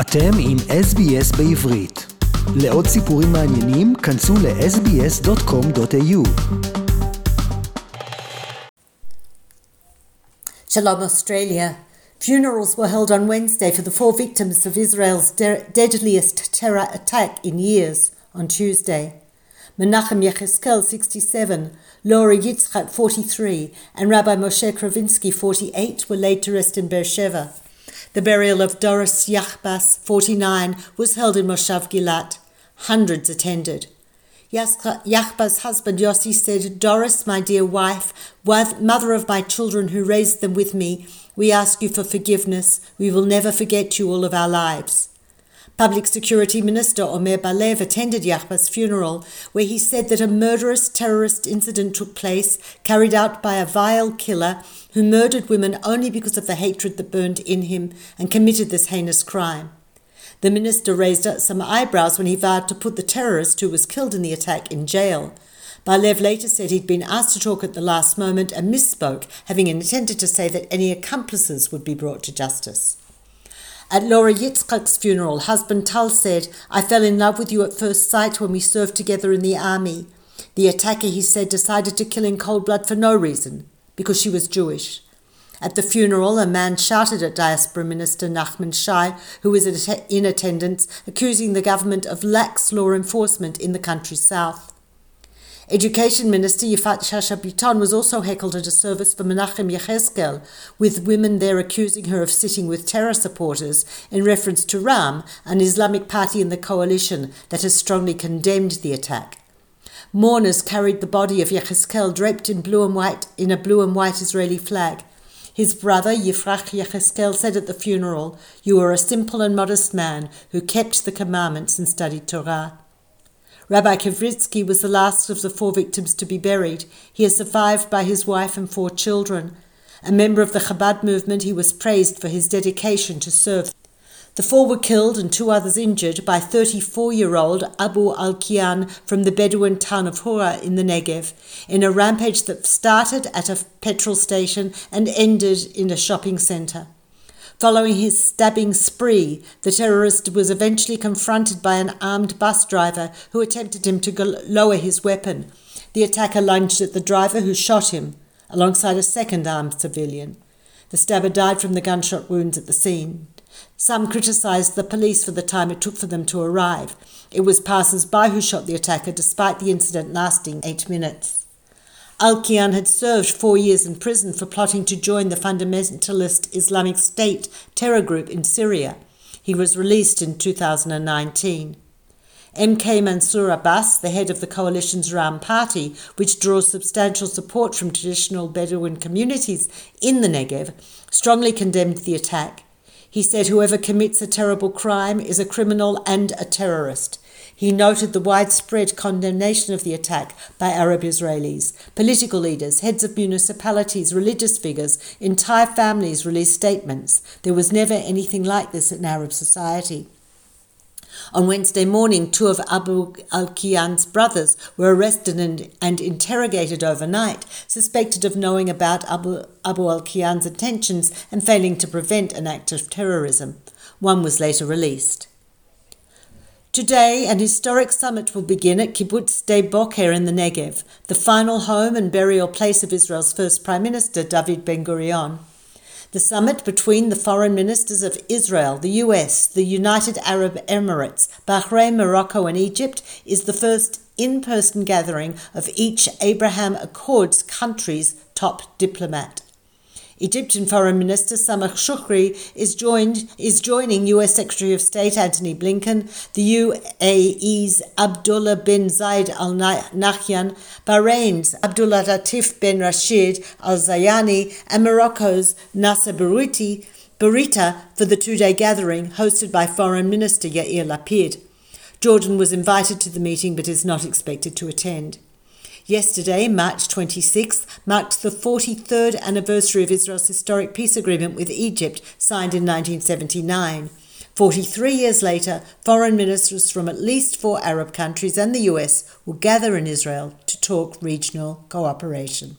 אתם עם SBS בעברית. לעוד סיפורים מעניינים, כנסו ל-sbs.com.au. Shalom Australia. Funerals were held on Wednesday for the four victims of Israel's de- deadliest terror attack in years on Tuesday. Menachem Yecheskel, 67, Laura Yitzchak, 43, and Rabbi Moshe Kravitzky, 48, were laid to rest in Beersheba. The burial of Doris Yachbas, 49, was held in Moshav Gilat. Hundreds attended. Yachbas' husband Yossi said, Doris, my dear wife, mother of my children who raised them with me, we ask you for forgiveness. We will never forget you all of our lives. Public Security Minister Omer Barlev attended Yachbas' funeral, where he said that a murderous terrorist incident took place, carried out by a vile killer who murdered women only because of the hatred that burned in him and committed this heinous crime. The minister raised some eyebrows when he vowed to put the terrorist who was killed in the attack in jail. Barlev later said he'd been asked to talk at the last moment and misspoke, having intended to say that any accomplices would be brought to justice. At Laura Yitzchak's funeral, husband Tal said, I fell in love with you at first sight when we served together in the army. The attacker, he said, decided to kill in cold blood for no reason, because she was Jewish. At the funeral, a man shouted at Diaspora Minister Nachman Shai, who was in attendance, accusing the government of lax law enforcement in the country's south. Education Minister Yifat Shasha Biton was also heckled at a service for Menachem Yecheskel, with women there accusing her of sitting with terror supporters in reference to Ram, an Islamic party in the coalition that has strongly condemned the attack. Mourners carried the body of Yecheskel draped in blue and white in a blue and white Israeli flag. His brother, Yifrach Yecheskel, said at the funeral, You are a simple and modest man who kept the commandments and studied Torah. Rabbi Kravitzky was the last of the four victims to be buried. He is survived by his wife and four children. A member of the Chabad movement, he was praised for his dedication to serve. The four were killed and two others injured by 34 year old Abu al Kian from the Bedouin town of Hura in the Negev in a rampage that started at a petrol station and ended in a shopping centre. Following his stabbing spree, the terrorist was eventually confronted by an armed bus driver who attempted him to lower his weapon. The attacker lunged at the driver who shot him, alongside a second armed civilian. The stabber died from the gunshot wounds at the scene. Some criticized the police for the time it took for them to arrive. It was passers by who shot the attacker, despite the incident lasting eight minutes. Al-Kian had served four years in prison for plotting to join the fundamentalist Islamic State terror group in Syria. He was released in 2019. MK Mansour Abbas, the head of the coalition's Ram party, which draws substantial support from traditional Bedouin communities in the Negev, strongly condemned the attack. He said whoever commits a terrible crime is a criminal and a terrorist. He noted the widespread condemnation of the attack by Arab Israelis. Political leaders, heads of municipalities, religious figures, entire families released statements. There was never anything like this in Arab society. On Wednesday morning, two of Abu al Kian's brothers were arrested and, and, interrogated overnight, suspected of knowing about Abu, Abu al Kian's intentions and failing to prevent an act of terrorism. One was later released. Today, an historic summit will begin at Kibbutz Sde Boker in the Negev, the final home and burial place of Israel's first Prime Minister, David Ben Gurion. The summit between the foreign ministers of Israel, the US, the United Arab Emirates, Bahrain, Morocco, and Egypt is the first in person gathering of each Abraham Accords country's top diplomat. Egyptian Foreign Minister Sameh Shoukry is joined is joining US Secretary of State Antony Blinken, the UAE's Abdullah bin Zayed Al Nahyan, Bahrain's Abdullatif bin Rashid Al Zayani, and Morocco's Nasser Bourita for the two-day gathering hosted by Foreign Minister Yair Lapid. Jordan was invited to the meeting but is not expected to attend. Yesterday, March 26th, marked the 43rd anniversary of Israel's historic peace agreement with Egypt, signed in 1979. 43 years later, foreign ministers from at least four Arab countries and the US will gather in Israel to talk regional cooperation.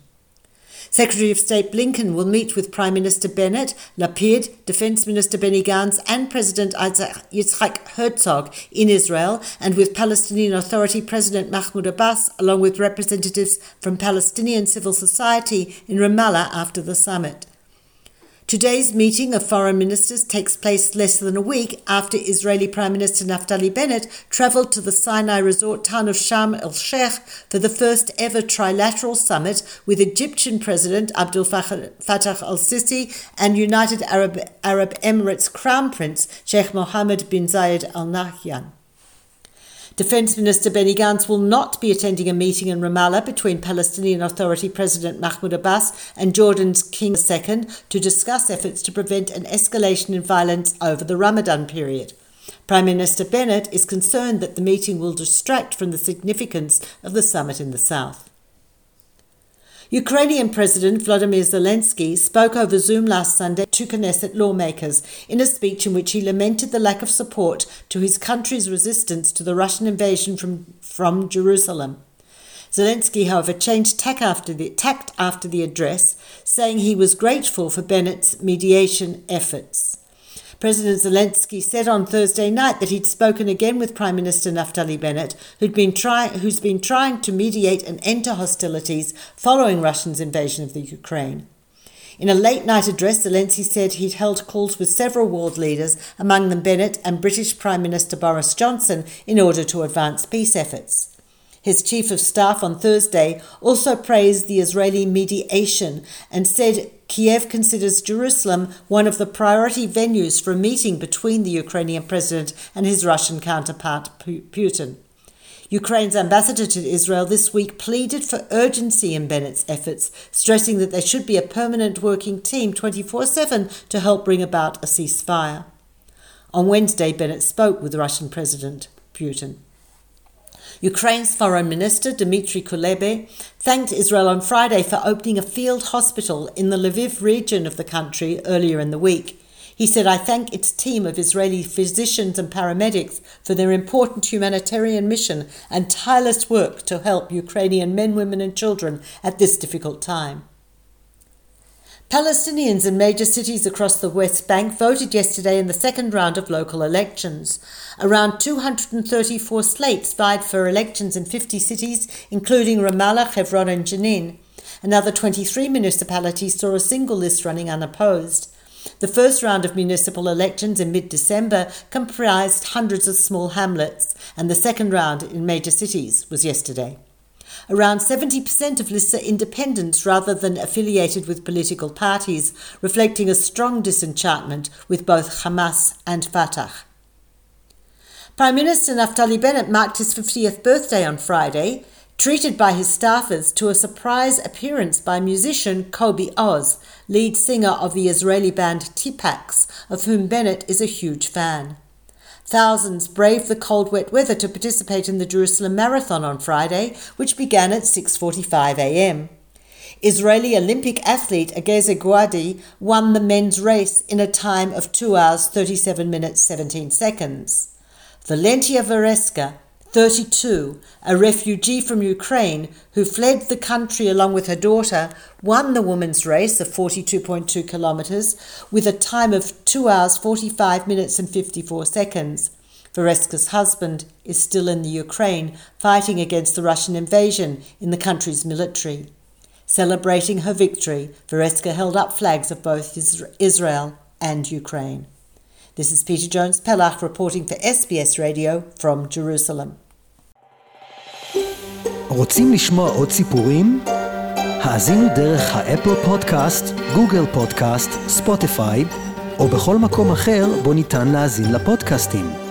Secretary of State Blinken will meet with Prime Minister Bennett, Lapid, Defense Minister Benny Gantz, and President Yitzhak Herzog in Israel, and with Palestinian Authority President Mahmoud Abbas, along with representatives from Palestinian civil society in Ramallah after the summit. Today's meeting of foreign ministers takes place less than a week after Israeli Prime Minister Naftali Bennett travelled to the Sinai resort town of Sharm el Sheikh for the first ever trilateral summit with Egyptian President Abdel Fattah al Sisi and United Arab, Arab Emirates Crown Prince Sheikh Mohammed bin Zayed al Nahyan. Defence Minister Benny Gantz will not be attending a meeting in Ramallah between Palestinian Authority President Mahmoud Abbas and Jordan's King II to discuss efforts to prevent an escalation in violence over the Ramadan period. Prime Minister Bennett is concerned that the meeting will distract from the significance of the summit in the south. Ukrainian President Vladimir Zelensky spoke over Zoom last Sunday to Knesset lawmakers in a speech in which he lamented the lack of support to his country's resistance to the Russian invasion from, from Jerusalem. Zelensky, however, changed tack after the, tact after the address, saying he was grateful for Bennett's mediation efforts. President Zelensky said on Thursday night that he'd spoken again with Prime Minister Naftali Bennett, who'd been try- who's been trying to mediate an end to hostilities following Russia's invasion of the Ukraine. In a late night address, Zelensky said he'd held calls with several world leaders, among them Bennett and British Prime Minister Boris Johnson, in order to advance peace efforts. His chief of staff on Thursday also praised the Israeli mediation and said Kiev considers Jerusalem one of the priority venues for a meeting between the Ukrainian president and his Russian counterpart Putin. Ukraine's ambassador to Israel this week pleaded for urgency in Bennett's efforts, stressing that there should be a permanent working team 24 7 to help bring about a ceasefire. On Wednesday, Bennett spoke with Russian President Putin. Ukraine's foreign minister, Dmitry Kuleba, thanked Israel on Friday for opening a field hospital in the Lviv region of the country earlier in the week. He said, I thank its team of Israeli physicians and paramedics for their important humanitarian mission and tireless work to help Ukrainian men, women, and children at this difficult time. Palestinians in major cities across the West Bank voted yesterday in the second round of local elections. Around 234 slates vied for elections in 50 cities, including Ramallah, Hebron, and Jenin. Another 23 municipalities saw a single list running unopposed. The first round of municipal elections in mid December comprised hundreds of small hamlets, and the second round in major cities was yesterday. Around 70% of lists are independents rather than affiliated with political parties, reflecting a strong disenchantment with both Hamas and Fatah. Prime Minister Naftali Bennett marked his 50th birthday on Friday, treated by his staffers to a surprise appearance by musician Kobi Oz, lead singer of the Israeli band Tipax, of whom Bennett is a huge fan. Thousands braved the cold wet weather to participate in the Jerusalem Marathon on Friday, which began at 6:45 a.m. Israeli Olympic athlete Ageze Gouadi won the men's race in a time of 2 hours 37 minutes 17 seconds. Valentina Veretska 32, a refugee from Ukraine who fled the country along with her daughter, won the women's race of 42.2 kilometres with a time of 2 hours 45 minutes and 54 seconds. Veretska's husband is still in the Ukraine fighting against the Russian invasion in the country's military. Celebrating her victory, Veretska held up flags of both Israel and Ukraine. This is Peter Jones Pellach reporting for SBS Radio from Jerusalem. רוצים לשמוע עוד סיפורים? האזינו דרך האפל פודקאסט, גוגל פודקאסט, ספוטיפיי, או בכל מקום אחר בו ניתן להאזין לפודקאסטים.